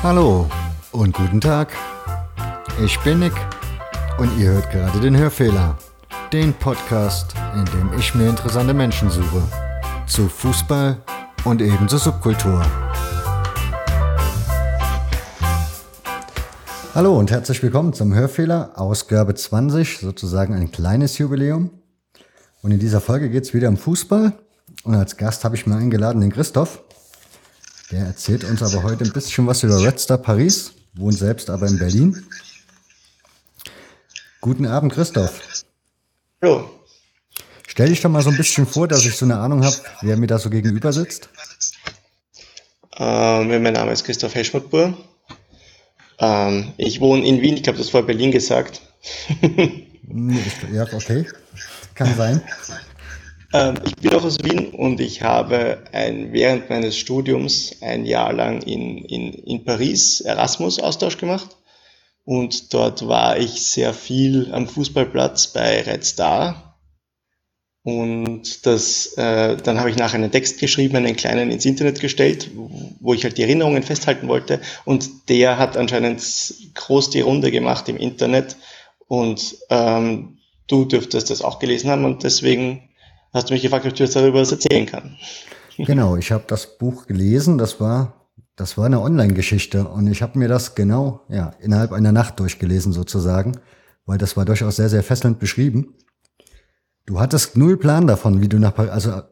Hallo und guten Tag. Ich bin Nick und ihr hört gerade den Hörfehler, den Podcast, in dem ich mir interessante Menschen suche. Zu Fußball und eben zur Subkultur. Hallo und herzlich willkommen zum Hörfehler, Ausgabe 20, sozusagen ein kleines Jubiläum. Und in dieser Folge geht es wieder um Fußball. Und als Gast habe ich mir eingeladen den Christoph. Der erzählt uns aber heute ein bisschen was über Red Star Paris, wohnt selbst aber in Berlin. Guten Abend, Christoph. Hallo. Stell dich doch mal so ein bisschen vor, dass ich so eine Ahnung habe, wer mir da so gegenüber sitzt. Ähm, mein Name ist Christoph Heschmutbur. Ähm, ich wohne in Wien, ich habe das vor Berlin gesagt. ja, okay. Kann sein. Ähm, ich bin auch aus Wien und ich habe ein, während meines Studiums ein Jahr lang in, in, in Paris Erasmus-Austausch gemacht. Und dort war ich sehr viel am Fußballplatz bei Red Star. Und das, äh, dann habe ich nachher einen Text geschrieben, einen kleinen ins Internet gestellt, wo ich halt die Erinnerungen festhalten wollte. Und der hat anscheinend groß die Runde gemacht im Internet. Und ähm, du dürftest das auch gelesen haben und deswegen hast du mich gefragt, ob ich darüber was erzählen kann. Genau, ich habe das Buch gelesen. Das war, das war eine Online-Geschichte und ich habe mir das genau, ja, innerhalb einer Nacht durchgelesen sozusagen, weil das war durchaus sehr, sehr fesselnd beschrieben. Du hattest null Plan davon, wie du nach Paris, also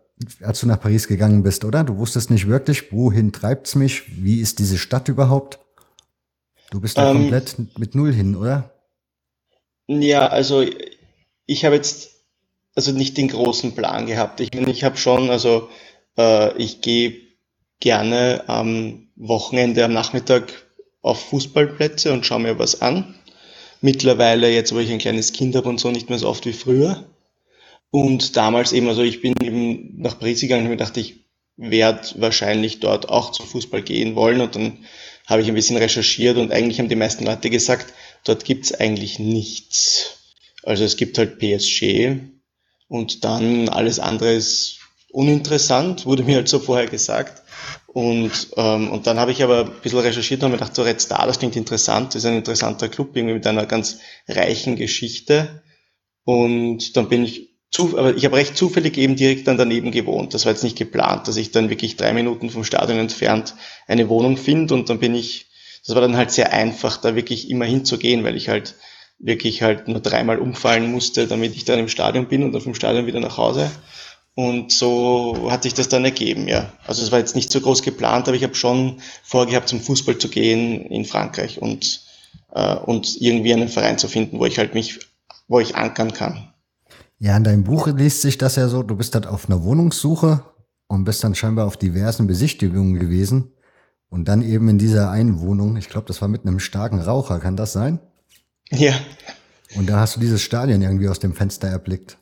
als du nach Paris gegangen bist, oder? Du wusstest nicht wirklich, wohin treibt's mich? Wie ist diese Stadt überhaupt? Du bist da ähm, komplett mit null hin, oder? Ja, also ich habe jetzt also nicht den großen Plan gehabt. Ich meine, ich habe schon, also äh, ich gehe gerne am Wochenende, am Nachmittag auf Fußballplätze und schaue mir was an. Mittlerweile, jetzt wo ich ein kleines Kind habe und so, nicht mehr so oft wie früher. Und damals eben, also ich bin eben nach Paris gegangen und mir gedacht, ich werde wahrscheinlich dort auch zum Fußball gehen wollen. Und dann habe ich ein bisschen recherchiert und eigentlich haben die meisten Leute gesagt, dort gibt's eigentlich nichts. Also es gibt halt PSG, und dann alles andere ist uninteressant, wurde mir halt so vorher gesagt. Und, ähm, und dann habe ich aber ein bisschen recherchiert und habe mir gedacht, so Red Star, das klingt interessant, das ist ein interessanter Club, irgendwie mit einer ganz reichen Geschichte. Und dann bin ich zu, aber ich habe recht zufällig eben direkt dann daneben gewohnt. Das war jetzt nicht geplant, dass ich dann wirklich drei Minuten vom Stadion entfernt eine Wohnung finde und dann bin ich, das war dann halt sehr einfach, da wirklich immer hinzugehen, weil ich halt wirklich halt nur dreimal umfallen musste, damit ich dann im Stadion bin und dann vom Stadion wieder nach Hause. Und so hat sich das dann ergeben, ja. Also es war jetzt nicht so groß geplant, aber ich habe schon vorgehabt, zum Fußball zu gehen in Frankreich und, äh, und irgendwie einen Verein zu finden, wo ich halt mich, wo ich ankern kann. Ja, in deinem Buch liest sich das ja so, du bist halt auf einer Wohnungssuche und bist dann scheinbar auf diversen Besichtigungen gewesen. Und dann eben in dieser einen Wohnung, ich glaube, das war mit einem starken Raucher, kann das sein? Ja. Und da hast du dieses Stadion irgendwie aus dem Fenster erblickt.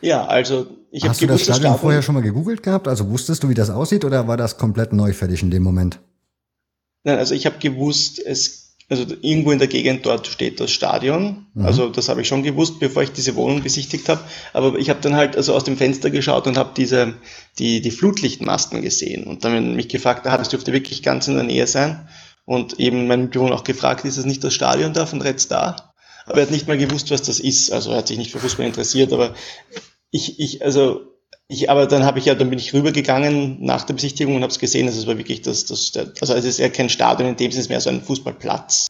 Ja, also ich habe Hast du das Stadion, Stadion vorher schon mal gegoogelt gehabt? Also wusstest du, wie das aussieht oder war das komplett neu für dich in dem Moment? Nein, also ich habe gewusst, es also irgendwo in der Gegend dort steht das Stadion. Mhm. Also das habe ich schon gewusst, bevor ich diese Wohnung besichtigt habe. Aber ich habe dann halt also aus dem Fenster geschaut und habe diese die die Flutlichtmasten gesehen und dann mich gefragt, ah, das dürfte wirklich ganz in der Nähe sein. Und eben mein Mitbewohner auch gefragt, ist es nicht das Stadion da von Red Star? Aber er hat nicht mal gewusst, was das ist. Also er hat sich nicht für Fußball interessiert, aber ich, ich, also ich, aber dann habe ich ja, dann bin ich rübergegangen nach der Besichtigung und habe es gesehen, also es war wirklich das, das, also es ist eher kein Stadion, in dem Sinne ist mehr so ein Fußballplatz.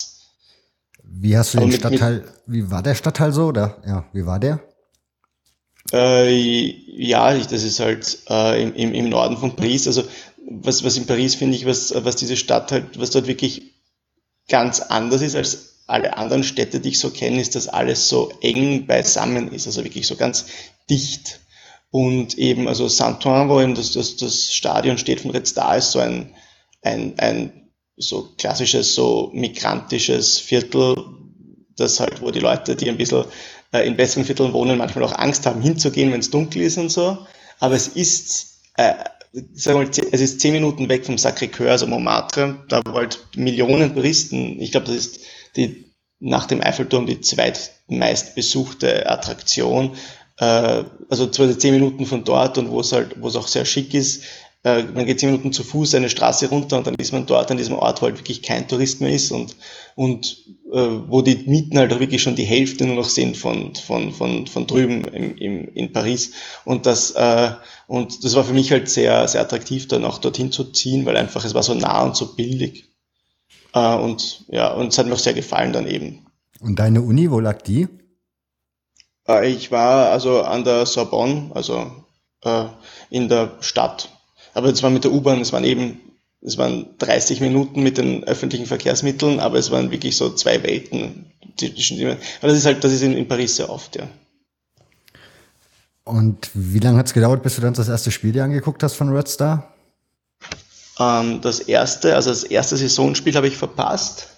Wie hast du aber den mit, Stadtteil, wie war der Stadtteil so, oder? Ja, wie war der? Äh, ja, das ist halt äh, im, im, im Norden von Paris, also was, was in Paris finde ich, was, was diese Stadt halt, was dort wirklich ganz anders ist als alle anderen Städte, die ich so kenne, ist, dass alles so eng beisammen ist, also wirklich so ganz dicht. Und eben, also Saint-Ouen, wo eben das, das, das Stadion steht von Red Star, ist so ein, ein, ein so klassisches, so migrantisches Viertel, das halt, wo die Leute, die ein bisschen äh, in besseren Vierteln wohnen, manchmal auch Angst haben, hinzugehen, wenn es dunkel ist und so. Aber es ist äh, sagen wir es ist zehn Minuten weg vom Sacré-Cœur, also Montmartre, da wo halt Millionen Touristen, ich glaube, das ist die, nach dem Eiffelturm die zweitmeist besuchte Attraktion, äh, also zwar zehn Minuten von dort und wo es halt, wo es auch sehr schick ist, äh, man geht zehn Minuten zu Fuß eine Straße runter und dann ist man dort an diesem Ort, wo halt wirklich kein Tourist mehr ist und, und äh, wo die Mieten halt auch wirklich schon die Hälfte nur noch sind von, von, von, von drüben im, im, in Paris. Und das, äh, und das war für mich halt sehr, sehr attraktiv, dann auch dorthin zu ziehen, weil einfach es war so nah und so billig. Äh, und ja, und es hat mir auch sehr gefallen dann eben. Und deine Uni, wo lag die? Äh, ich war also an der Sorbonne, also äh, in der Stadt aber es war mit der U-Bahn, es waren eben, es waren 30 Minuten mit den öffentlichen Verkehrsmitteln, aber es waren wirklich so zwei Welten zwischen Aber das ist halt, das ist in, in Paris sehr oft, ja. Und wie lange hat es gedauert, bis du dann das erste Spiel dir angeguckt hast von Red Star? Ähm, das erste, also das erste Saisonspiel habe ich verpasst.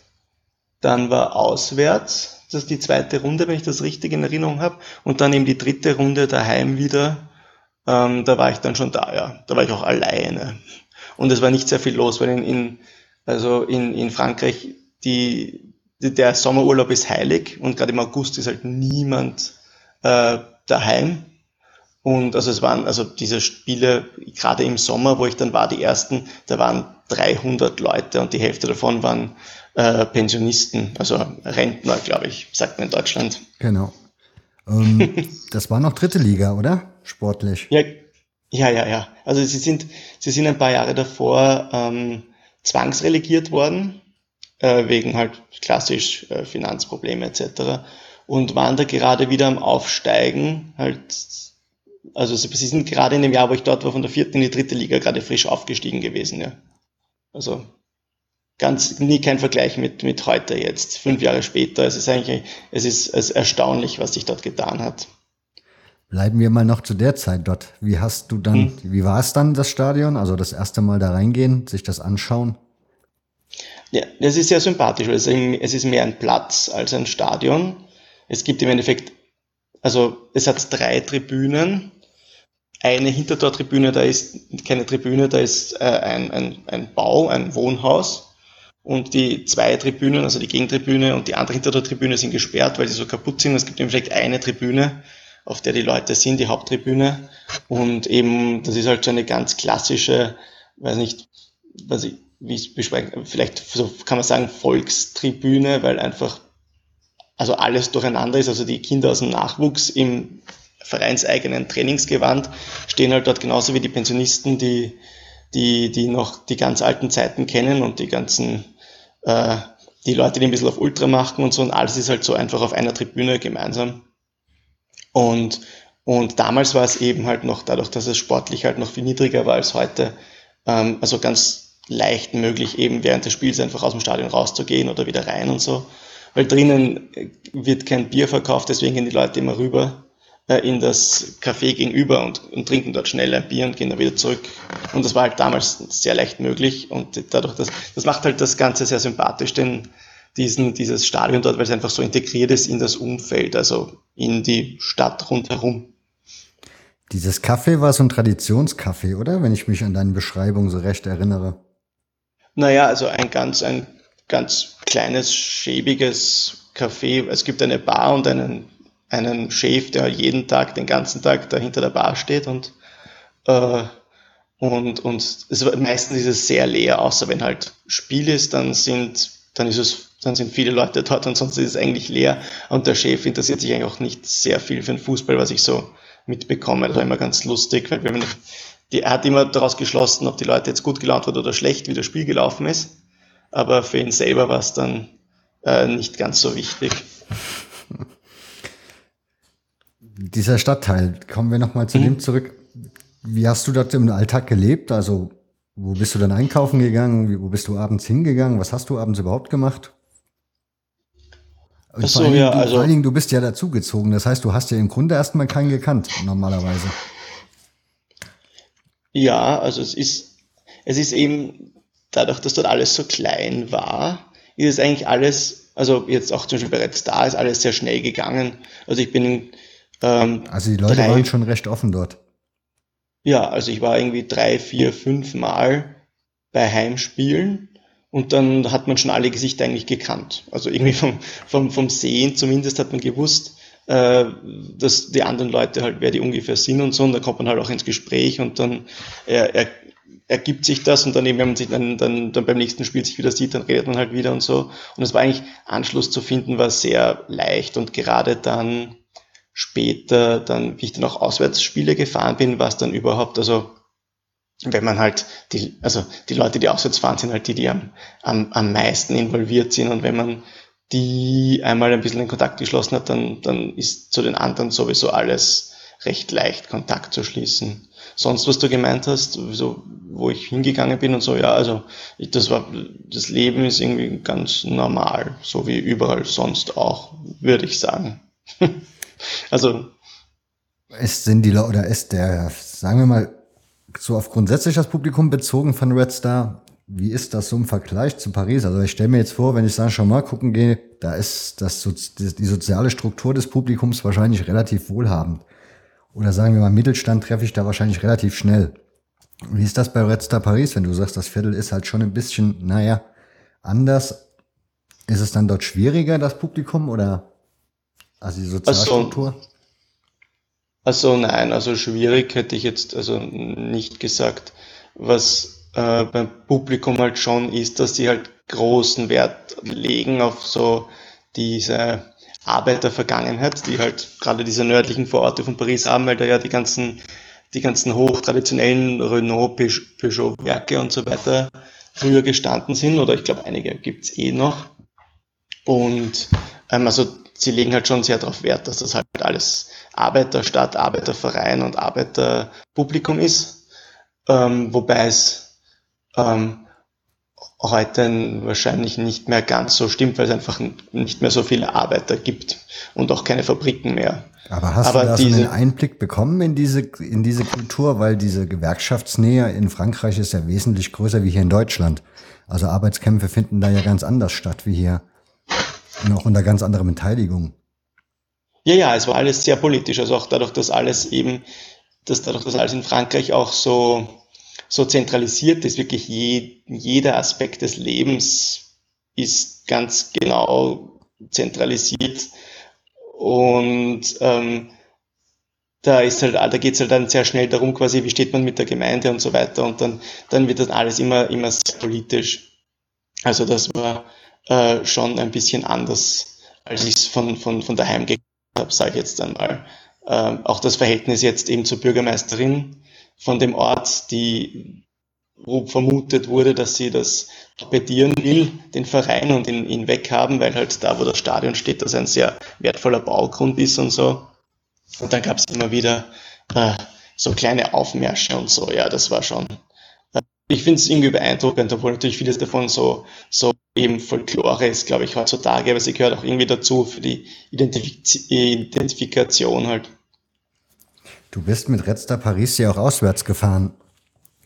Dann war auswärts, das ist die zweite Runde, wenn ich das richtig in Erinnerung habe. Und dann eben die dritte Runde daheim wieder ähm, da war ich dann schon da, ja. Da war ich auch alleine. Und es war nicht sehr viel los, weil in, in also in, in Frankreich die, die, der Sommerurlaub ist heilig und gerade im August ist halt niemand äh, daheim. Und also es waren also diese Spiele, gerade im Sommer, wo ich dann war, die ersten, da waren 300 Leute und die Hälfte davon waren äh, Pensionisten, also Rentner, glaube ich, sagt man in Deutschland. Genau. Ähm, das war noch dritte Liga, oder? Sportlich. Ja, ja, ja, ja. Also sie sind, sie sind ein paar Jahre davor ähm, zwangsrelegiert worden, äh, wegen halt klassisch äh, Finanzprobleme etc. Und waren da gerade wieder am Aufsteigen, halt, also sie, sind gerade in dem Jahr, wo ich dort war, von der vierten in die dritte Liga gerade frisch aufgestiegen gewesen, ja. Also ganz nie kein Vergleich mit, mit heute jetzt, fünf Jahre später. Es ist eigentlich, es ist, es ist erstaunlich, was sich dort getan hat. Bleiben wir mal noch zu der Zeit dort. Wie hast du dann, hm. wie war es dann, das Stadion? Also das erste Mal da reingehen, sich das anschauen? Ja, das ist sehr sympathisch, weil es ist mehr ein Platz als ein Stadion. Es gibt im Endeffekt, also es hat drei Tribünen. Eine Hintertortribüne, da ist keine Tribüne, da ist äh, ein, ein, ein Bau, ein Wohnhaus. Und die zwei Tribünen, also die Gegentribüne und die andere Hintertortribüne sind gesperrt, weil sie so kaputt sind. Es gibt im Endeffekt eine Tribüne, auf der die Leute sind, die Haupttribüne. Und eben, das ist halt so eine ganz klassische, weiß nicht, was ich, wie ich bespreche, vielleicht so kann man sagen Volkstribüne, weil einfach also alles durcheinander ist. Also die Kinder aus dem Nachwuchs im vereinseigenen Trainingsgewand stehen halt dort genauso wie die Pensionisten, die, die, die noch die ganz alten Zeiten kennen und die ganzen, äh, die Leute, die ein bisschen auf Ultra machen und so und alles ist halt so einfach auf einer Tribüne gemeinsam. Und, und damals war es eben halt noch, dadurch, dass es sportlich halt noch viel niedriger war als heute, ähm, also ganz leicht möglich, eben während des Spiels einfach aus dem Stadion rauszugehen oder wieder rein und so. Weil drinnen wird kein Bier verkauft, deswegen gehen die Leute immer rüber äh, in das Café gegenüber und, und trinken dort schnell ein Bier und gehen dann wieder zurück. Und das war halt damals sehr leicht möglich und dadurch, das, das macht halt das Ganze sehr sympathisch, denn diesen, dieses Stadion dort, weil es einfach so integriert ist in das Umfeld, also in die Stadt rundherum. Dieses Kaffee war so ein Traditionskaffee, oder? Wenn ich mich an deine Beschreibung so recht erinnere. Naja, also ein ganz, ein ganz kleines, schäbiges Café. Es gibt eine Bar und einen, einen Chef, der jeden Tag, den ganzen Tag da hinter der Bar steht und, äh, und, und es, meistens ist es sehr leer, außer wenn halt Spiel ist, dann sind, dann ist es dann sind viele Leute dort und sonst ist es eigentlich leer. Und der Chef interessiert sich eigentlich auch nicht sehr viel für den Fußball, was ich so mitbekomme. Das war immer ganz lustig, weil wenn die, er hat immer daraus geschlossen, ob die Leute jetzt gut gelaunt waren oder schlecht, wie das Spiel gelaufen ist. Aber für ihn selber war es dann äh, nicht ganz so wichtig. Dieser Stadtteil, kommen wir nochmal zu mhm. dem zurück. Wie hast du dort im Alltag gelebt? Also, wo bist du dann einkaufen gegangen? Wo bist du abends hingegangen? Was hast du abends überhaupt gemacht? Und so, ja, du, also, vor allen Dingen, du bist ja dazugezogen. Das heißt, du hast ja im Grunde erstmal keinen gekannt, normalerweise. Ja, also es ist, es ist eben, dadurch, dass dort alles so klein war, ist es eigentlich alles, also jetzt auch zum Beispiel bereits da, ist alles sehr schnell gegangen. Also ich bin. Ähm, also die Leute drei, waren schon recht offen dort. Ja, also ich war irgendwie drei, vier, fünf Mal bei Heimspielen und dann hat man schon alle Gesichter eigentlich gekannt. Also irgendwie vom, vom, vom Sehen zumindest hat man gewusst, äh, dass die anderen Leute halt, wer die ungefähr sind und so. Und da kommt man halt auch ins Gespräch und dann er, er, ergibt sich das und dann eben, wenn man sich dann, dann, dann beim nächsten Spiel sich wieder sieht, dann redet man halt wieder und so. Und es war eigentlich, Anschluss zu finden, war sehr leicht und gerade dann später, dann, wie ich dann auch Auswärtsspiele gefahren bin, war es dann überhaupt, also wenn man halt die, also die Leute, die auswärts fahren, sind halt die, die am, am, am meisten involviert sind und wenn man die einmal ein bisschen in Kontakt geschlossen hat, dann, dann ist zu den anderen sowieso alles recht leicht, Kontakt zu schließen. Sonst, was du gemeint hast, so, wo ich hingegangen bin und so, ja, also ich, das war, das Leben ist irgendwie ganz normal, so wie überall sonst auch, würde ich sagen. also. Ist sind die oder ist der, sagen wir mal, so auf grundsätzlich das Publikum bezogen von Red Star, wie ist das so im Vergleich zu Paris? Also ich stelle mir jetzt vor, wenn ich Saint-Germain gucken gehe, da ist das, die soziale Struktur des Publikums wahrscheinlich relativ wohlhabend. Oder sagen wir mal, Mittelstand treffe ich da wahrscheinlich relativ schnell. Wie ist das bei Red Star Paris, wenn du sagst, das Viertel ist halt schon ein bisschen, naja, anders? Ist es dann dort schwieriger, das Publikum, oder also die Sozialstruktur? Also, also nein, also schwierig hätte ich jetzt also nicht gesagt. Was äh, beim Publikum halt schon ist, dass sie halt großen Wert legen auf so diese Arbeitervergangenheit, die halt gerade diese nördlichen Vororte von Paris haben, weil da ja die ganzen, die ganzen hochtraditionellen Renault, Peugeot-Werke und so weiter früher gestanden sind, oder ich glaube, einige gibt's eh noch. Und ähm, also sie legen halt schon sehr darauf Wert, dass das halt alles Arbeiterstadt, Arbeiterverein und Arbeiterpublikum ist. Ähm, wobei es ähm, heute wahrscheinlich nicht mehr ganz so stimmt, weil es einfach nicht mehr so viele Arbeiter gibt und auch keine Fabriken mehr. Aber hast Aber du da diese, einen Einblick bekommen in diese, in diese Kultur, weil diese Gewerkschaftsnähe in Frankreich ist ja wesentlich größer wie hier in Deutschland. Also Arbeitskämpfe finden da ja ganz anders statt wie hier. Und auch unter ganz anderer Beteiligung. Ja, ja, es war alles sehr politisch. Also auch dadurch, dass alles eben, dass dadurch, dass alles in Frankreich auch so so zentralisiert ist, wirklich je, jeder Aspekt des Lebens ist ganz genau zentralisiert und ähm, da ist halt, da geht es halt dann sehr schnell darum, quasi, wie steht man mit der Gemeinde und so weiter und dann, dann wird das alles immer, immer sehr politisch. Also das war äh, schon ein bisschen anders, als ich es von, von, von daheim gekriegt habe, sage ich jetzt einmal. Ähm, auch das Verhältnis jetzt eben zur Bürgermeisterin von dem Ort, die wo vermutet wurde, dass sie das torpedieren will, den Verein und ihn, ihn weghaben, weil halt da, wo das Stadion steht, das ein sehr wertvoller Baugrund ist und so. Und dann gab es immer wieder äh, so kleine Aufmärsche und so. Ja, das war schon. Ich finde es irgendwie beeindruckend, obwohl natürlich vieles davon so, so eben Folklore ist, glaube ich, heutzutage, aber sie gehört auch irgendwie dazu für die Identifiz Identifikation halt. Du bist mit Red Star Paris ja auch auswärts gefahren.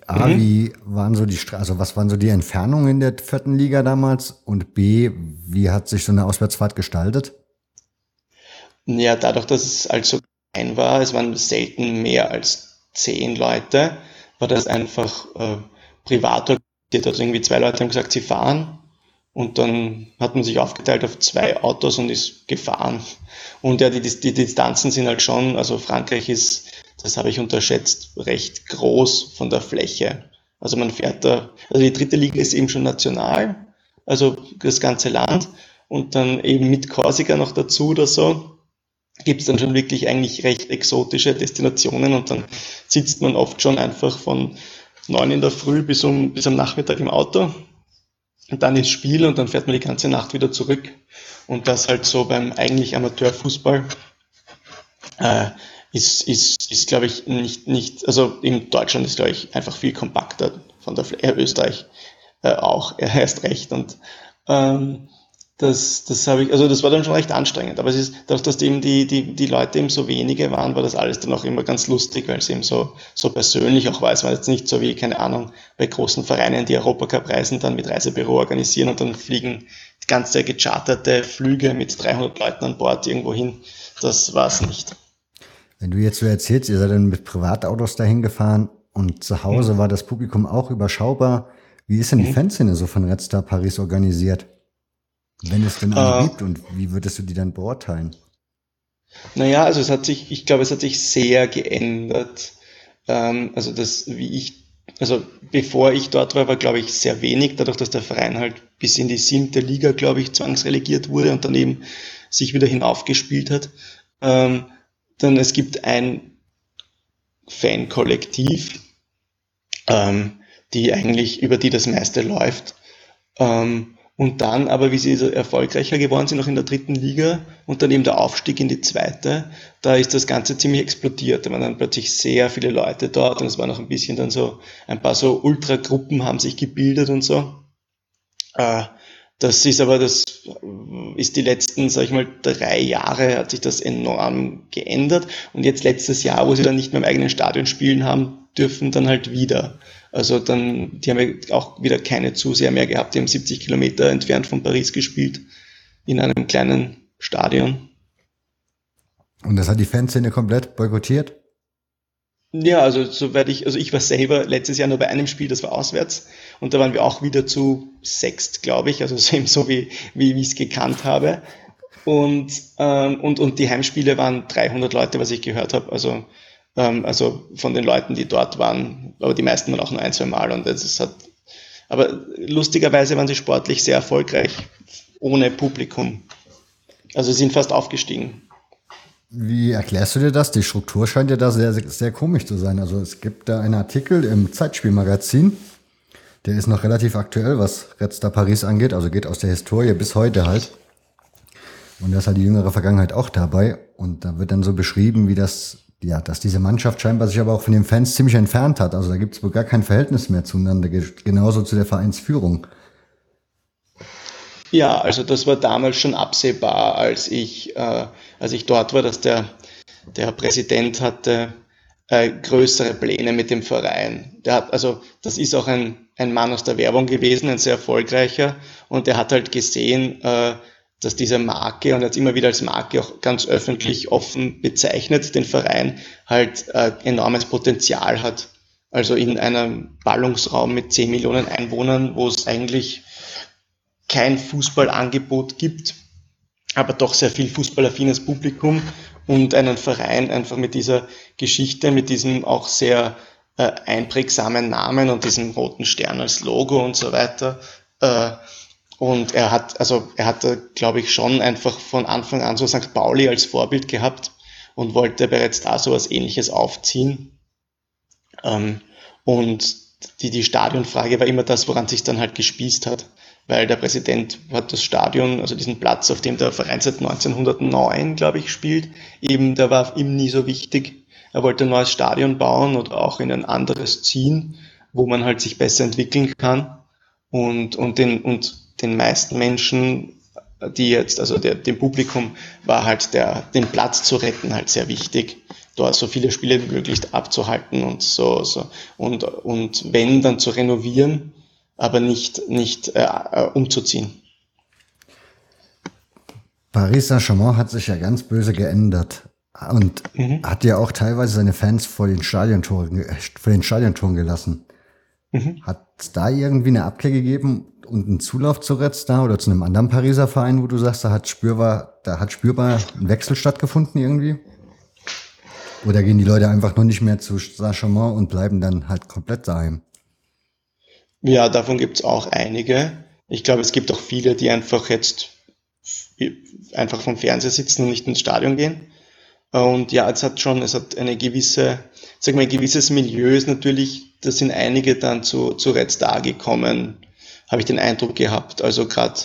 A, mhm. wie waren so die, also was waren so die Entfernungen in der vierten Liga damals? Und B, wie hat sich so eine Auswärtsfahrt gestaltet? Ja, dadurch, dass es also klein war, es waren selten mehr als zehn Leute, war das einfach äh, privat organisiert. Also irgendwie zwei Leute haben gesagt, sie fahren und dann hat man sich aufgeteilt auf zwei Autos und ist gefahren. Und ja, die, die, Distanzen sind halt schon, also Frankreich ist, das habe ich unterschätzt, recht groß von der Fläche. Also man fährt da, also die dritte Liga ist eben schon national, also das ganze Land. Und dann eben mit Korsika noch dazu oder so, gibt's dann schon wirklich eigentlich recht exotische Destinationen und dann sitzt man oft schon einfach von neun in der Früh bis um bis am Nachmittag im Auto und dann ist Spiel und dann fährt man die ganze Nacht wieder zurück. Und das halt so beim eigentlich Amateurfußball äh, ist, ist, ist glaube ich, nicht, nicht, also in Deutschland ist, glaube ich, einfach viel kompakter von der Fläche, Österreich äh, auch, erst recht. Und ähm, das, das habe ich, also das war dann schon recht anstrengend. Aber es ist, dadurch, dass eben die, die, die Leute eben so wenige waren, war das alles dann auch immer ganz lustig, weil es eben so, so persönlich auch war. Es war jetzt nicht so wie, keine Ahnung, bei großen Vereinen, die Europacup-Reisen dann mit Reisebüro organisieren und dann fliegen ganze gecharterte Flüge mit 300 Leuten an Bord irgendwo hin. Das war es nicht. Wenn du jetzt so erzählst, ihr seid dann mit Privatautos dahin gefahren und zu Hause mhm. war das Publikum auch überschaubar. Wie ist denn die mhm. Fanszene so von Red Star Paris organisiert? Wenn es denn eine äh, gibt und wie würdest du die dann beurteilen? Naja, also es hat sich, ich glaube, es hat sich sehr geändert. Ähm, also das, wie ich also bevor ich dort war, war glaube ich sehr wenig, dadurch, dass der Verein halt bis in die siebte Liga, glaube ich, zwangsrelegiert wurde und daneben sich wieder hinaufgespielt hat. Ähm, dann es gibt ein Fankollektiv, ähm, die eigentlich über die das meiste läuft. Ähm, und dann aber, wie sie erfolgreicher geworden sind, noch in der dritten Liga und dann eben der Aufstieg in die zweite, da ist das Ganze ziemlich explodiert. Da waren dann plötzlich sehr viele Leute dort und es war noch ein bisschen dann so, ein paar so Ultragruppen haben sich gebildet und so. Äh, das ist aber, das ist die letzten, sag ich mal, drei Jahre hat sich das enorm geändert und jetzt letztes Jahr, wo sie dann nicht mehr im eigenen Stadion spielen haben dürfen, dann halt wieder. Also dann, die haben ja auch wieder keine Zuseher mehr gehabt. Die haben 70 Kilometer entfernt von Paris gespielt, in einem kleinen Stadion. Und das hat die Fanszene komplett boykottiert? Ja, also soweit ich, also ich war selber letztes Jahr nur bei einem Spiel, das war auswärts, und da waren wir auch wieder zu sechst, glaube ich, also eben so wie, wie, ich es gekannt habe. Und, ähm, und, und die Heimspiele waren 300 Leute, was ich gehört habe. Also ähm, also von den Leuten, die dort waren, aber die meisten waren auch nur ein, zwei Mal und es hat, aber lustigerweise waren sie sportlich sehr erfolgreich, ohne Publikum. Also sie sind fast aufgestiegen. Wie erklärst du dir das? Die Struktur scheint ja da sehr, sehr komisch zu sein. Also es gibt da einen Artikel im Zeitspielmagazin, der ist noch relativ aktuell, was Red Star Paris angeht, also geht aus der Historie bis heute halt. Und da ist halt die jüngere Vergangenheit auch dabei. Und da wird dann so beschrieben, wie das ja, dass diese Mannschaft scheinbar sich aber auch von den Fans ziemlich entfernt hat. Also da gibt es wohl gar kein Verhältnis mehr zueinander, genauso zu der Vereinsführung. Ja, also das war damals schon absehbar, als ich, äh, als ich dort war, dass der, der Präsident hatte äh, größere Pläne mit dem Verein. Der hat, also das ist auch ein, ein Mann aus der Werbung gewesen, ein sehr erfolgreicher, und der hat halt gesehen, äh, dass diese Marke und jetzt immer wieder als Marke auch ganz öffentlich offen bezeichnet, den Verein halt äh, enormes Potenzial hat. Also in einem Ballungsraum mit 10 Millionen Einwohnern, wo es eigentlich kein Fußballangebot gibt, aber doch sehr viel fußballaffines Publikum und einen Verein einfach mit dieser Geschichte, mit diesem auch sehr äh, einprägsamen Namen und diesem roten Stern als Logo und so weiter, äh, und er hat, also er hatte, glaube ich, schon einfach von Anfang an so St. Pauli als Vorbild gehabt und wollte bereits da so was ähnliches aufziehen. Ähm, und die, die Stadionfrage war immer das, woran sich dann halt gespießt hat. Weil der Präsident hat das Stadion, also diesen Platz, auf dem der Verein seit 1909, glaube ich, spielt, eben, der war ihm nie so wichtig. Er wollte ein neues Stadion bauen oder auch in ein anderes ziehen, wo man halt sich besser entwickeln kann. Und, und, den, und den meisten Menschen, die jetzt, also der, dem Publikum war halt der, den Platz zu retten halt sehr wichtig, dort so viele Spiele wie möglich abzuhalten und so, so. Und, und wenn, dann zu renovieren, aber nicht, nicht äh, äh umzuziehen. Paris Saint-Germain hat sich ja ganz böse geändert und mhm. hat ja auch teilweise seine Fans vor den Stadiontoren, vor den Stadiontoren gelassen. Mhm. Hat es da irgendwie eine Abkehr gegeben und einen Zulauf zu Red da oder zu einem anderen Pariser Verein, wo du sagst, da hat spürbar, da hat spürbar ein Wechsel stattgefunden irgendwie? Oder gehen die Leute einfach nur nicht mehr zu Saint-Chamond und bleiben dann halt komplett daheim? Ja, davon gibt es auch einige. Ich glaube, es gibt auch viele, die einfach jetzt einfach vom Fernseher sitzen und nicht ins Stadion gehen. Und ja, es hat schon, es hat eine gewisse, sag mal, ein gewisses Milieu ist natürlich, da sind einige dann zu, zu Red Star gekommen, habe ich den Eindruck gehabt. Also gerade,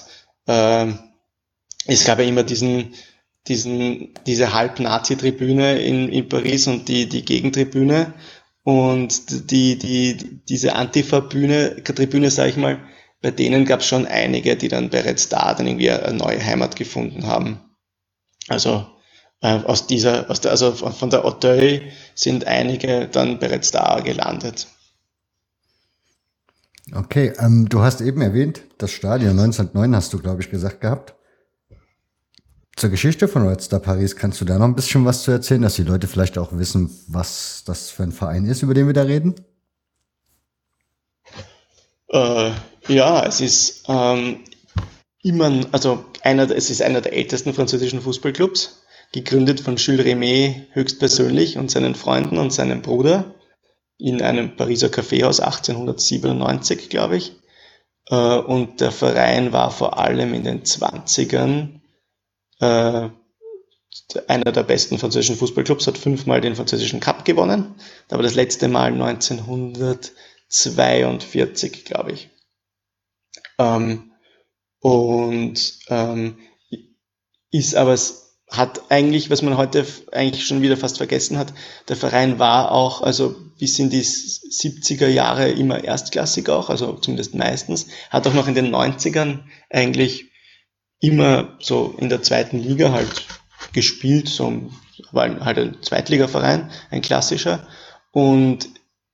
äh, es gab ja immer diesen, diesen, diese Halb-Nazi-Tribüne in, in Paris und die, die Gegentribüne. Und die, die, diese Antifa-Bühne, Tribüne, sage ich mal, bei denen gab es schon einige, die dann bereits da dann irgendwie eine neue Heimat gefunden haben. Also äh, aus dieser, aus der, also von der Auteuil sind einige dann bereits da gelandet. Okay, ähm, du hast eben erwähnt, das Stadion 1909 hast du, glaube ich, gesagt gehabt. Zur Geschichte von Red Star Paris kannst du da noch ein bisschen was zu erzählen, dass die Leute vielleicht auch wissen, was das für ein Verein ist, über den wir da reden? Äh, ja, es ist ähm, immer, also einer, es ist einer der ältesten französischen Fußballclubs, gegründet von Jules Rimet höchstpersönlich und seinen Freunden und seinem Bruder in einem Pariser Kaffeehaus 1897, glaube ich. Äh, und der Verein war vor allem in den 20ern äh, einer der besten französischen Fußballclubs, hat fünfmal den französischen Cup gewonnen. Da war das letzte Mal 1942, glaube ich. Ähm, und ähm, ist aber hat eigentlich, was man heute eigentlich schon wieder fast vergessen hat, der Verein war auch, also bis in die 70er Jahre immer erstklassig auch, also zumindest meistens, hat auch noch in den 90ern eigentlich immer so in der zweiten Liga halt gespielt, so war halt ein Zweitligaverein, ein klassischer. Und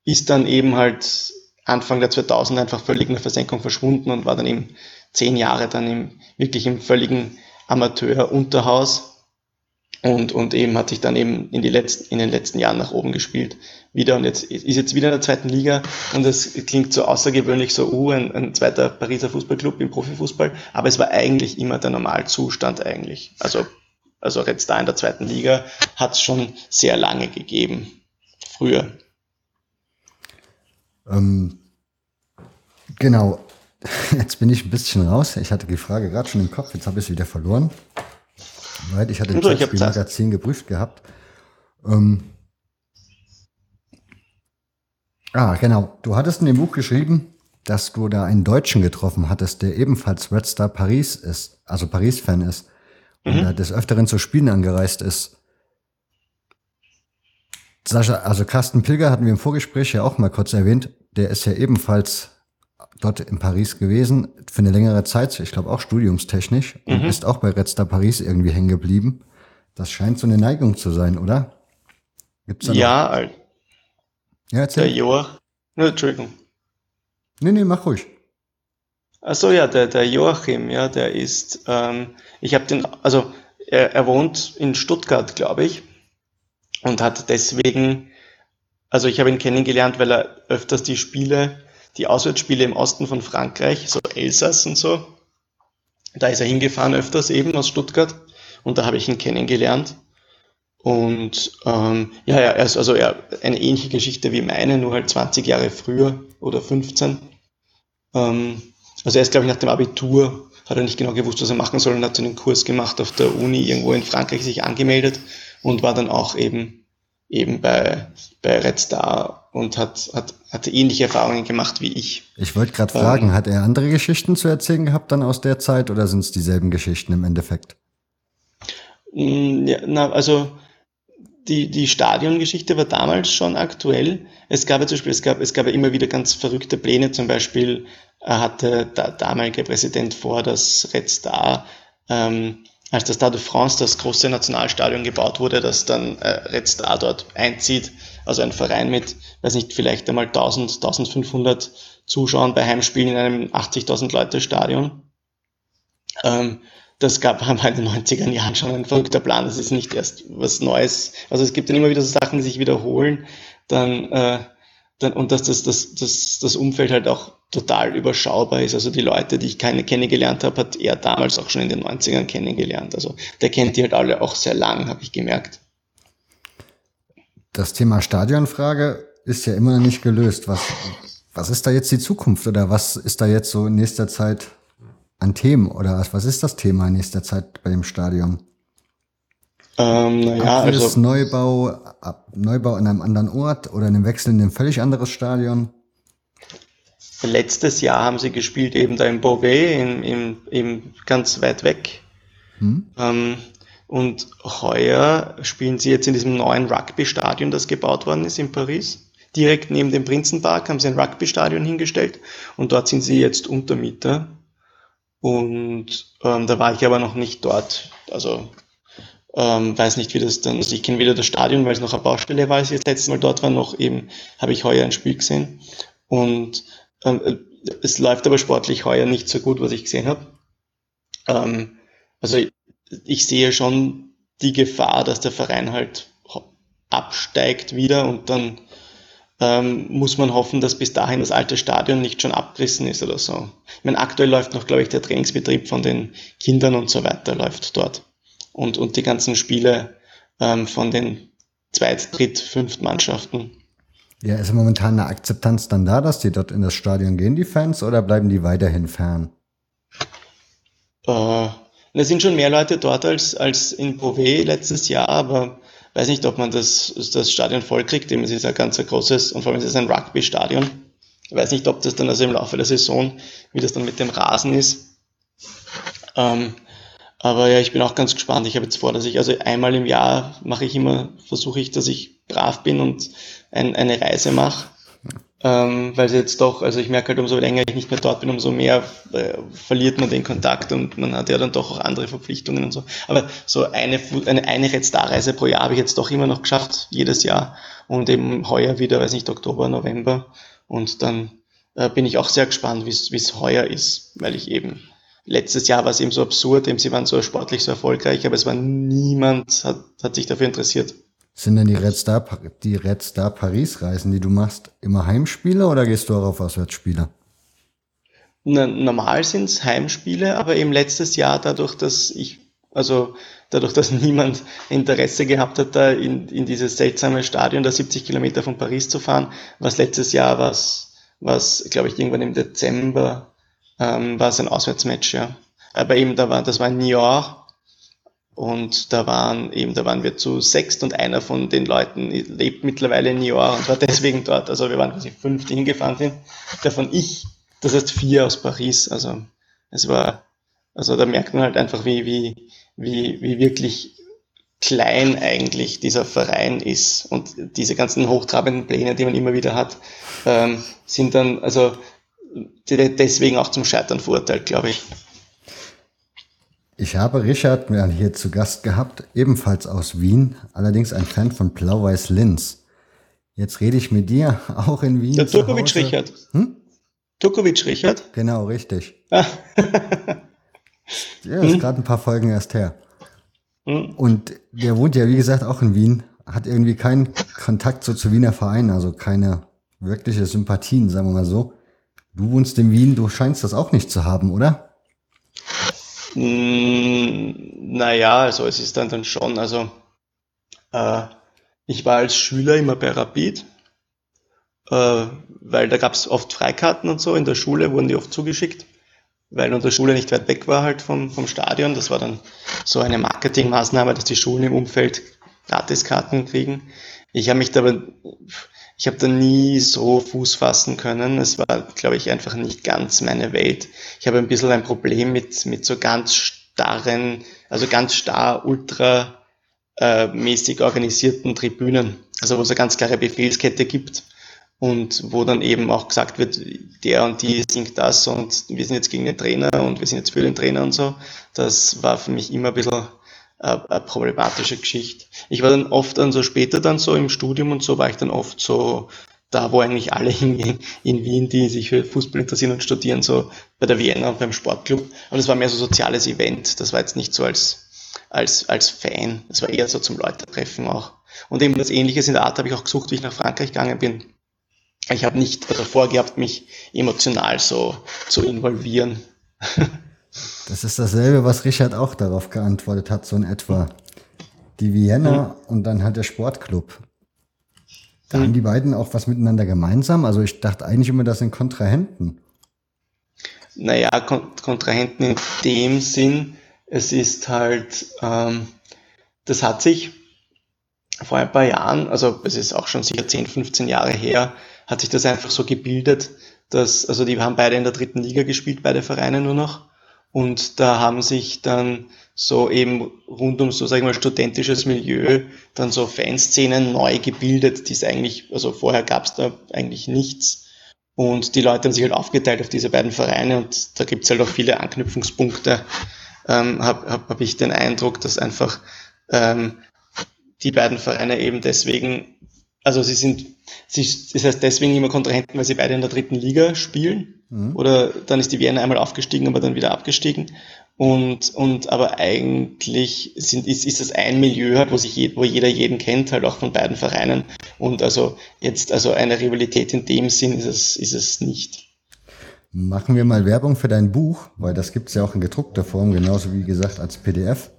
ist dann eben halt Anfang der 2000 einfach völlig in der Versenkung verschwunden und war dann eben zehn Jahre dann im, wirklich im völligen Amateur-Unterhaus und, und eben hat sich dann eben in, die letzten, in den letzten Jahren nach oben gespielt wieder und jetzt ist jetzt wieder in der zweiten Liga und es klingt so außergewöhnlich so, uh, ein, ein zweiter Pariser Fußballclub im Profifußball, aber es war eigentlich immer der Normalzustand eigentlich. Also, also jetzt da in der zweiten Liga hat es schon sehr lange gegeben, früher. Ähm, genau, jetzt bin ich ein bisschen raus. Ich hatte die Frage gerade schon im Kopf, jetzt habe ich es wieder verloren. Weil ich hatte das Magazin geprüft gehabt. Ähm, ah, genau. Du hattest in dem Buch geschrieben, dass du da einen Deutschen getroffen hattest, der ebenfalls Red Star Paris ist, also Paris-Fan ist und mhm. des Öfteren zu Spielen angereist ist. Sascha, also Carsten Pilger hatten wir im Vorgespräch ja auch mal kurz erwähnt, der ist ja ebenfalls dort in Paris gewesen für eine längere Zeit, ich glaube auch studiumstechnisch, mhm. und ist auch bei Red Star Paris irgendwie hängen geblieben. Das scheint so eine Neigung zu sein, oder? Gibt's da ja, noch? ja, erzähl. Der Joach, ne, Entschuldigung. Nee, nee, mach ruhig. Achso, ja, der, der Joachim, ja, der ist, ähm, ich habe den, also er, er wohnt in Stuttgart, glaube ich, und hat deswegen, also ich habe ihn kennengelernt, weil er öfters die Spiele die Auswärtsspiele im Osten von Frankreich, so Elsass und so. Da ist er hingefahren öfters eben aus Stuttgart und da habe ich ihn kennengelernt. Und ähm, ja, er ist also ja, eine ähnliche Geschichte wie meine, nur halt 20 Jahre früher oder 15. Ähm, also er ist, glaube ich, nach dem Abitur, hat er nicht genau gewusst, was er machen soll und hat so einen Kurs gemacht auf der Uni irgendwo in Frankreich sich angemeldet und war dann auch eben eben bei, bei Red Star und hat, hat, hatte ähnliche Erfahrungen gemacht wie ich. Ich wollte gerade fragen, ähm, hat er andere Geschichten zu erzählen gehabt dann aus der Zeit oder sind es dieselben Geschichten im Endeffekt? Mm, ja, na, also die, die Stadiongeschichte war damals schon aktuell. Es gab ja zum Beispiel, es gab, es gab ja immer wieder ganz verrückte Pläne. Zum Beispiel hatte der damalige Präsident vor, dass Red Star ähm, als das Stade de France, das große Nationalstadion gebaut wurde, das dann äh, Red Star dort einzieht, also ein Verein mit, weiß nicht, vielleicht einmal 1000, 1500 Zuschauern bei Heimspielen in einem 80.000 Leute Stadion. Ähm, das gab, haben in den 90er Jahren schon ein verrückter Plan. Das ist nicht erst was Neues. Also es gibt dann immer wieder so Sachen, die sich wiederholen. Dann, äh, dann und dass das, das, das, das Umfeld halt auch total überschaubar ist. Also die Leute, die ich keine kennengelernt habe, hat er damals auch schon in den 90ern kennengelernt. Also der kennt die halt alle auch sehr lang, habe ich gemerkt. Das Thema Stadionfrage ist ja immer noch nicht gelöst. Was, was ist da jetzt die Zukunft oder was ist da jetzt so in nächster Zeit an Themen oder was, was ist das Thema in nächster Zeit bei dem Stadion? Ähm, naja, also Neubau, Neubau in einem anderen Ort oder einem Wechsel in ein völlig anderes Stadion? Letztes Jahr haben sie gespielt eben da in Beauvais, in, in, in ganz weit weg. Hm. Ähm, und heuer spielen sie jetzt in diesem neuen Rugby-Stadion, das gebaut worden ist in Paris. Direkt neben dem Prinzenpark haben sie ein Rugby-Stadion hingestellt und dort sind sie jetzt Untermieter. Und ähm, da war ich aber noch nicht dort. Also ähm, weiß nicht, wie das dann. Also ich kenne weder das Stadion, weil es noch eine Baustelle war, als ich das letzte Mal dort war, noch eben habe ich heuer ein Spiel gesehen. Und ähm, es läuft aber sportlich heuer nicht so gut, was ich gesehen habe. Ähm, also ich, ich sehe schon die Gefahr, dass der Verein halt absteigt wieder und dann ähm, muss man hoffen, dass bis dahin das alte Stadion nicht schon abgerissen ist oder so. Ich meine, aktuell läuft noch, glaube ich, der Trainingsbetrieb von den Kindern und so weiter läuft dort. Und, und die ganzen Spiele ähm, von den Zweit-, Dritt-, Fünft-Mannschaften Ja, ist momentan eine Akzeptanz dann da, dass die dort in das Stadion gehen, die Fans, oder bleiben die weiterhin fern? Äh, es sind schon mehr Leute dort als, als in Beauvais letztes Jahr, aber weiß nicht, ob man das, das Stadion voll kriegt. Es ist ein ganz großes und vor allem ist es ein Rugby-Stadion. Ich weiß nicht, ob das dann also im Laufe der Saison, wie das dann mit dem Rasen ist. Ähm, aber ja, ich bin auch ganz gespannt. Ich habe jetzt vor, dass ich, also einmal im Jahr mache ich immer, versuche ich, dass ich brav bin und ein, eine Reise mache. Ähm, weil jetzt doch, also ich merke halt, umso länger ich nicht mehr dort bin, umso mehr äh, verliert man den Kontakt und man hat ja dann doch auch andere Verpflichtungen und so. Aber so eine, eine, eine Red Star Reise pro Jahr habe ich jetzt doch immer noch geschafft, jedes Jahr. Und eben heuer wieder, weiß nicht, Oktober, November. Und dann äh, bin ich auch sehr gespannt, wie es heuer ist, weil ich eben letztes Jahr war es eben so absurd, eben sie waren so sportlich so erfolgreich, aber es war niemand, hat, hat sich dafür interessiert. Sind denn die Red Star, die Red Star Paris Reisen, die du machst, immer Heimspiele oder gehst du auch auf Auswärtsspiele? Na, normal sind es Heimspiele, aber eben letztes Jahr dadurch, dass ich, also dadurch, dass niemand Interesse gehabt hat, da in, in dieses seltsame Stadion, da 70 Kilometer von Paris zu fahren, was letztes Jahr was, was, glaube ich, irgendwann im Dezember ähm, war es ein Auswärtsmatch, ja. Aber eben, da war, das war in Niort und da waren eben, da waren wir zu sechst und einer von den Leuten lebt mittlerweile in Niort und war deswegen dort. Also wir waren quasi fünf, die hingefahren sind. Davon ich, das heißt vier aus Paris. Also es war, also da merkt man halt einfach, wie, wie, wie, wie wirklich klein eigentlich dieser Verein ist und diese ganzen hochtrabenden Pläne, die man immer wieder hat, ähm, sind dann, also deswegen auch zum Scheitern verurteilt, glaube ich. Ich habe Richard hier zu Gast gehabt, ebenfalls aus Wien, allerdings ein Fan von Blau-Weiß Linz. Jetzt rede ich mit dir auch in Wien. Der Turkovic Richard. Hm? Turkovic Richard? Genau, richtig. Ah. ja, ist hm? gerade ein paar Folgen erst her. Hm? Und der wohnt ja, wie gesagt, auch in Wien, hat irgendwie keinen Kontakt so zu Wiener Vereinen, also keine wirkliche Sympathien, sagen wir mal so. Du wohnst in Wien, du scheinst das auch nicht zu haben, oder? Mm, naja, also es ist dann, dann schon, also äh, ich war als Schüler immer bei Rapid, äh, weil da gab es oft Freikarten und so, in der Schule wurden die oft zugeschickt, weil unsere Schule nicht weit weg war halt vom, vom Stadion. Das war dann so eine Marketingmaßnahme, dass die Schulen im Umfeld Gratiskarten kriegen. Ich habe mich da aber ich habe da nie so Fuß fassen können. Es war, glaube ich, einfach nicht ganz meine Welt. Ich habe ein bisschen ein Problem mit, mit so ganz starren, also ganz starr, ultra äh, mäßig organisierten Tribünen. Also wo es eine ganz klare Befehlskette gibt und wo dann eben auch gesagt wird, der und die singt das und wir sind jetzt gegen den Trainer und wir sind jetzt für den Trainer und so. Das war für mich immer ein bisschen eine problematische Geschichte. Ich war dann oft dann so später dann so im Studium und so war ich dann oft so da, wo eigentlich alle hingehen in Wien, die sich für Fußball interessieren und studieren, so bei der Vienna und beim Sportclub. Und es war mehr so soziales Event. Das war jetzt nicht so als, als, als Fan. Das war eher so zum Leute treffen auch. Und eben das Ähnliches in der Art habe ich auch gesucht, wie ich nach Frankreich gegangen bin. Ich habe nicht davor gehabt, mich emotional so zu involvieren. Das ist dasselbe, was Richard auch darauf geantwortet hat, so in etwa. Die Vienna mhm. und dann halt der Sportclub. Da mhm. haben die beiden auch was miteinander gemeinsam. Also ich dachte eigentlich immer, das sind Kontrahenten. Naja, Kon Kontrahenten in dem Sinn, es ist halt, ähm, das hat sich vor ein paar Jahren, also es ist auch schon sicher 10, 15 Jahre her, hat sich das einfach so gebildet, dass, also die haben beide in der dritten Liga gespielt, beide Vereine nur noch. Und da haben sich dann so eben rund um so, sag ich mal, studentisches Milieu dann so Fanszenen neu gebildet, die es eigentlich, also vorher gab es da eigentlich nichts. Und die Leute haben sich halt aufgeteilt auf diese beiden Vereine und da gibt es halt auch viele Anknüpfungspunkte. Ähm, Habe hab, hab ich den Eindruck, dass einfach ähm, die beiden Vereine eben deswegen, also sie sind, sie, das heißt deswegen immer Kontrahenten, weil sie beide in der dritten Liga spielen Mhm. Oder dann ist die Vienna einmal aufgestiegen, aber dann wieder abgestiegen. Und, und aber eigentlich sind, ist, ist das ein Milieu halt, wo sich je, wo jeder jeden kennt, halt auch von beiden Vereinen. Und also jetzt, also eine Rivalität in dem Sinn ist es, ist es nicht. Machen wir mal Werbung für dein Buch, weil das gibt es ja auch in gedruckter Form, genauso wie gesagt als PDF.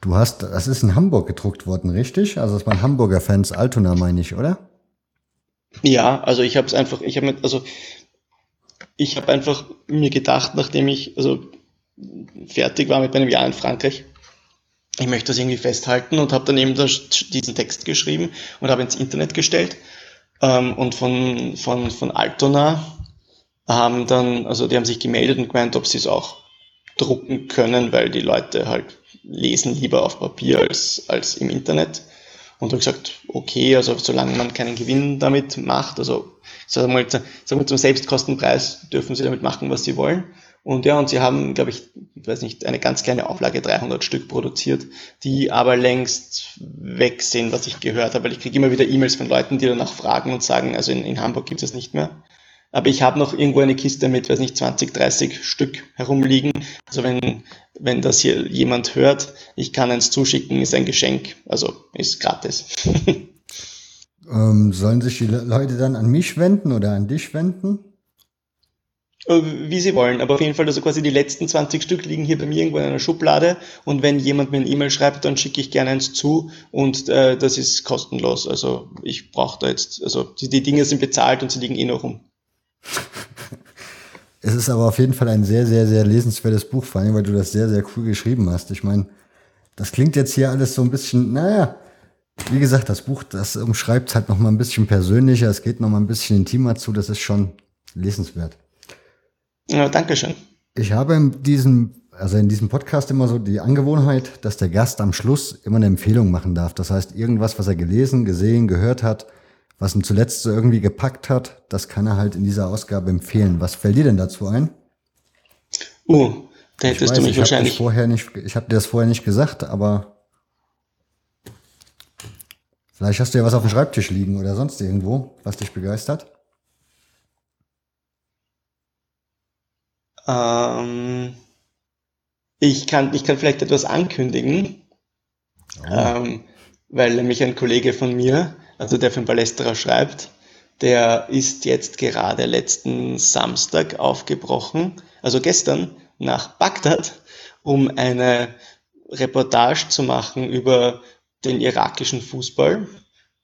Du hast, das ist in Hamburg gedruckt worden, richtig? Also es waren Hamburger Fans, Altona meine ich, oder? Ja, also ich habe es einfach, ich habe also ich habe einfach mir gedacht, nachdem ich also fertig war mit meinem Jahr in Frankreich, ich möchte das irgendwie festhalten und habe dann eben das, diesen Text geschrieben und habe ins Internet gestellt. Ähm, und von, von, von Altona haben dann, also die haben sich gemeldet und gemeint, ob sie es auch drucken können, weil die Leute halt lesen lieber auf Papier als, als im Internet. Und habe gesagt, okay, also solange man keinen Gewinn damit macht, also sagen wir, sagen wir zum Selbstkostenpreis dürfen sie damit machen, was sie wollen. Und ja, und sie haben, glaube ich, weiß nicht, eine ganz kleine Auflage, 300 Stück produziert, die aber längst weg sind, was ich gehört habe. Weil ich kriege immer wieder E-Mails von Leuten, die danach fragen und sagen, also in, in Hamburg gibt es nicht mehr. Aber ich habe noch irgendwo eine Kiste mit, weiß nicht, 20, 30 Stück herumliegen. Also wenn, wenn das hier jemand hört, ich kann eins zuschicken, ist ein Geschenk. Also ist gratis. ähm, sollen sich die Leute dann an mich wenden oder an dich wenden? Äh, wie sie wollen, aber auf jeden Fall, also quasi die letzten 20 Stück liegen hier bei mir irgendwo in einer Schublade und wenn jemand mir eine E-Mail schreibt, dann schicke ich gerne eins zu und äh, das ist kostenlos. Also ich brauche da jetzt, also die, die Dinge sind bezahlt und sie liegen eh noch rum. Es ist aber auf jeden Fall ein sehr, sehr, sehr lesenswertes Buch, vor allem, weil du das sehr, sehr cool geschrieben hast. Ich meine, das klingt jetzt hier alles so ein bisschen, naja, wie gesagt, das Buch, das umschreibt es halt noch mal ein bisschen persönlicher, es geht noch mal ein bisschen intimer zu, das ist schon lesenswert. Ja, danke schön. Ich habe in diesem, also in diesem Podcast immer so die Angewohnheit, dass der Gast am Schluss immer eine Empfehlung machen darf. Das heißt, irgendwas, was er gelesen, gesehen, gehört hat, was ihn zuletzt so irgendwie gepackt hat, das kann er halt in dieser Ausgabe empfehlen. Was fällt dir denn dazu ein? Uh, da hättest weiß, du mich ich wahrscheinlich. Vorher nicht, ich habe dir das vorher nicht gesagt, aber vielleicht hast du ja was auf dem Schreibtisch liegen oder sonst irgendwo, was dich begeistert. Ähm, ich, kann, ich kann vielleicht etwas ankündigen, oh. ähm, weil nämlich ein Kollege von mir, also der für den Ballesterer schreibt, der ist jetzt gerade letzten Samstag aufgebrochen, also gestern, nach Bagdad, um eine Reportage zu machen über den irakischen Fußball,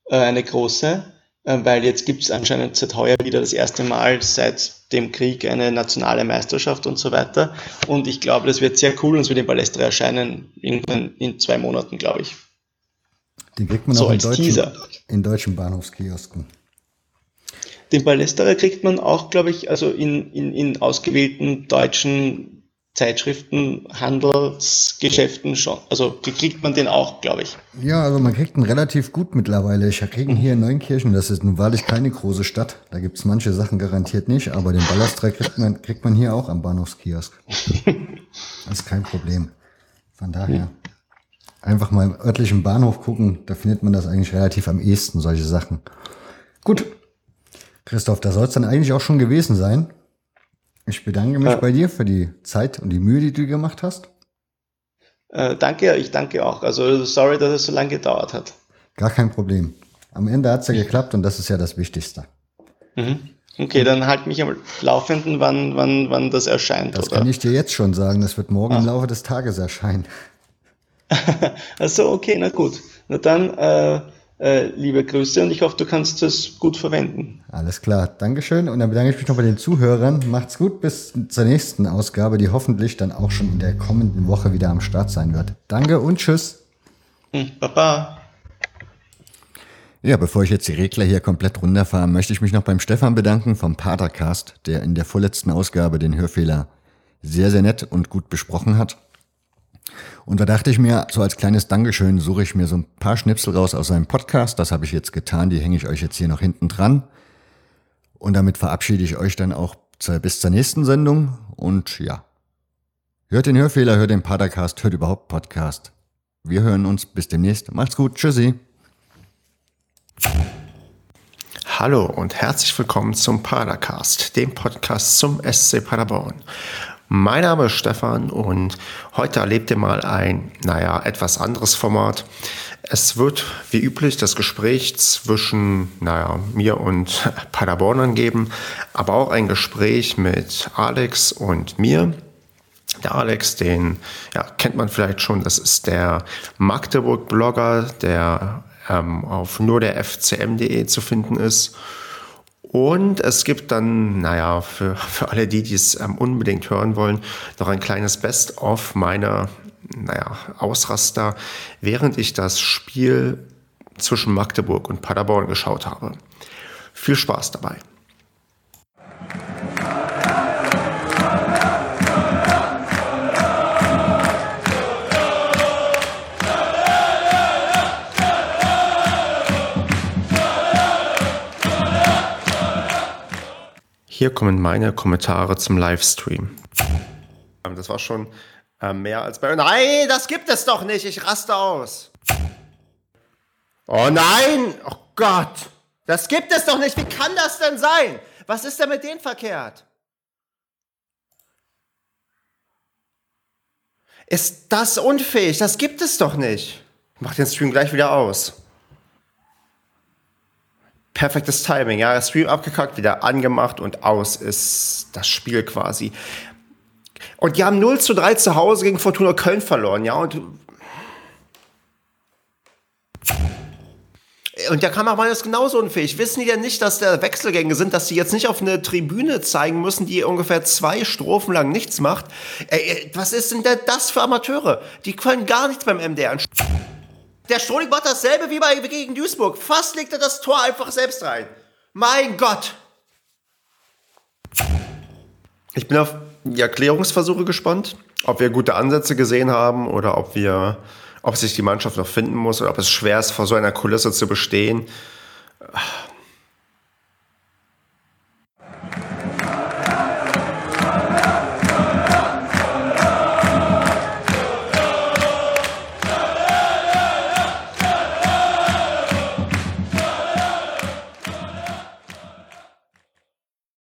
äh, eine große. Äh, weil jetzt gibt es anscheinend seit heuer wieder das erste Mal seit dem Krieg eine nationale Meisterschaft und so weiter. Und ich glaube, das wird sehr cool und es wird in Palästra erscheinen, irgendwann in zwei Monaten, glaube ich. Den kriegt man so auch in deutschen, in deutschen Bahnhofskiosken. Den Palästra kriegt man auch, glaube ich, also in, in, in ausgewählten deutschen Zeitschriften, Handelsgeschäften schon. Also kriegt man den auch, glaube ich. Ja, also man kriegt ihn relativ gut mittlerweile. Ich kriege ihn hier in Neunkirchen, das ist nun wahrlich keine große Stadt. Da gibt es manche Sachen garantiert nicht, aber den Ballastra kriegt man, kriegt man hier auch am Bahnhofskiosk. das ist kein Problem. Von daher einfach mal im örtlichen Bahnhof gucken, da findet man das eigentlich relativ am ehesten, solche Sachen. Gut. Christoph, da soll es dann eigentlich auch schon gewesen sein. Ich bedanke mich äh, bei dir für die Zeit und die Mühe, die du gemacht hast. Äh, danke, ich danke auch. Also sorry, dass es so lange gedauert hat. Gar kein Problem. Am Ende hat es ja geklappt und das ist ja das Wichtigste. Mhm. Okay, dann halt mich am Laufenden, wann, wann, wann das erscheint. Das oder? kann ich dir jetzt schon sagen. Das wird morgen ah. im Laufe des Tages erscheinen. also okay, na gut. Na dann äh, äh, liebe Grüße und ich hoffe, du kannst es gut verwenden. Alles klar, Dankeschön. Und dann bedanke ich mich noch bei den Zuhörern. Macht's gut, bis zur nächsten Ausgabe, die hoffentlich dann auch schon in der kommenden Woche wieder am Start sein wird. Danke und tschüss. Hm, Baba. Ja, bevor ich jetzt die Regler hier komplett runterfahre, möchte ich mich noch beim Stefan bedanken vom Patercast, der in der vorletzten Ausgabe den Hörfehler sehr, sehr nett und gut besprochen hat. Und da dachte ich mir, so als kleines Dankeschön suche ich mir so ein paar Schnipsel raus aus seinem Podcast. Das habe ich jetzt getan, die hänge ich euch jetzt hier noch hinten dran. Und damit verabschiede ich euch dann auch bis zur nächsten Sendung. Und ja, hört den Hörfehler, hört den Podcast, hört überhaupt Podcast. Wir hören uns bis demnächst. Macht's gut. Tschüssi. Hallo und herzlich willkommen zum Padercast, dem Podcast zum SC Paderborn. Mein Name ist Stefan und heute erlebt ihr mal ein, naja, etwas anderes Format. Es wird wie üblich das Gespräch zwischen, naja, mir und Paderbornern geben, aber auch ein Gespräch mit Alex und mir. Der Alex, den ja, kennt man vielleicht schon, das ist der Magdeburg-Blogger, der ähm, auf nur der FCM.de zu finden ist. Und es gibt dann, naja, für, für alle die, die es ähm, unbedingt hören wollen, noch ein kleines Best-of meiner, naja, Ausraster, während ich das Spiel zwischen Magdeburg und Paderborn geschaut habe. Viel Spaß dabei. Hier kommen meine Kommentare zum Livestream. Das war schon äh, mehr als bei. Nein, das gibt es doch nicht. Ich raste aus. Oh nein! Oh Gott! Das gibt es doch nicht! Wie kann das denn sein? Was ist denn mit denen verkehrt? Ist das unfähig? Das gibt es doch nicht. Ich mach den Stream gleich wieder aus. Perfektes Timing, ja. Stream abgekackt, wieder angemacht und aus ist das Spiel quasi. Und die haben 0 zu 3 zu Hause gegen Fortuna Köln verloren, ja. Und Und der Kameramann ist genauso unfähig. Wissen die denn nicht, dass da Wechselgänge sind, dass sie jetzt nicht auf eine Tribüne zeigen müssen, die ungefähr zwei Strophen lang nichts macht? Ey, was ist denn das für Amateure? Die können gar nichts beim MDR. Der Strohling macht dasselbe wie bei gegen Duisburg. Fast legt er das Tor einfach selbst rein. Mein Gott! Ich bin auf die Erklärungsversuche gespannt, ob wir gute Ansätze gesehen haben oder ob wir ob sich die Mannschaft noch finden muss oder ob es schwer ist, vor so einer Kulisse zu bestehen.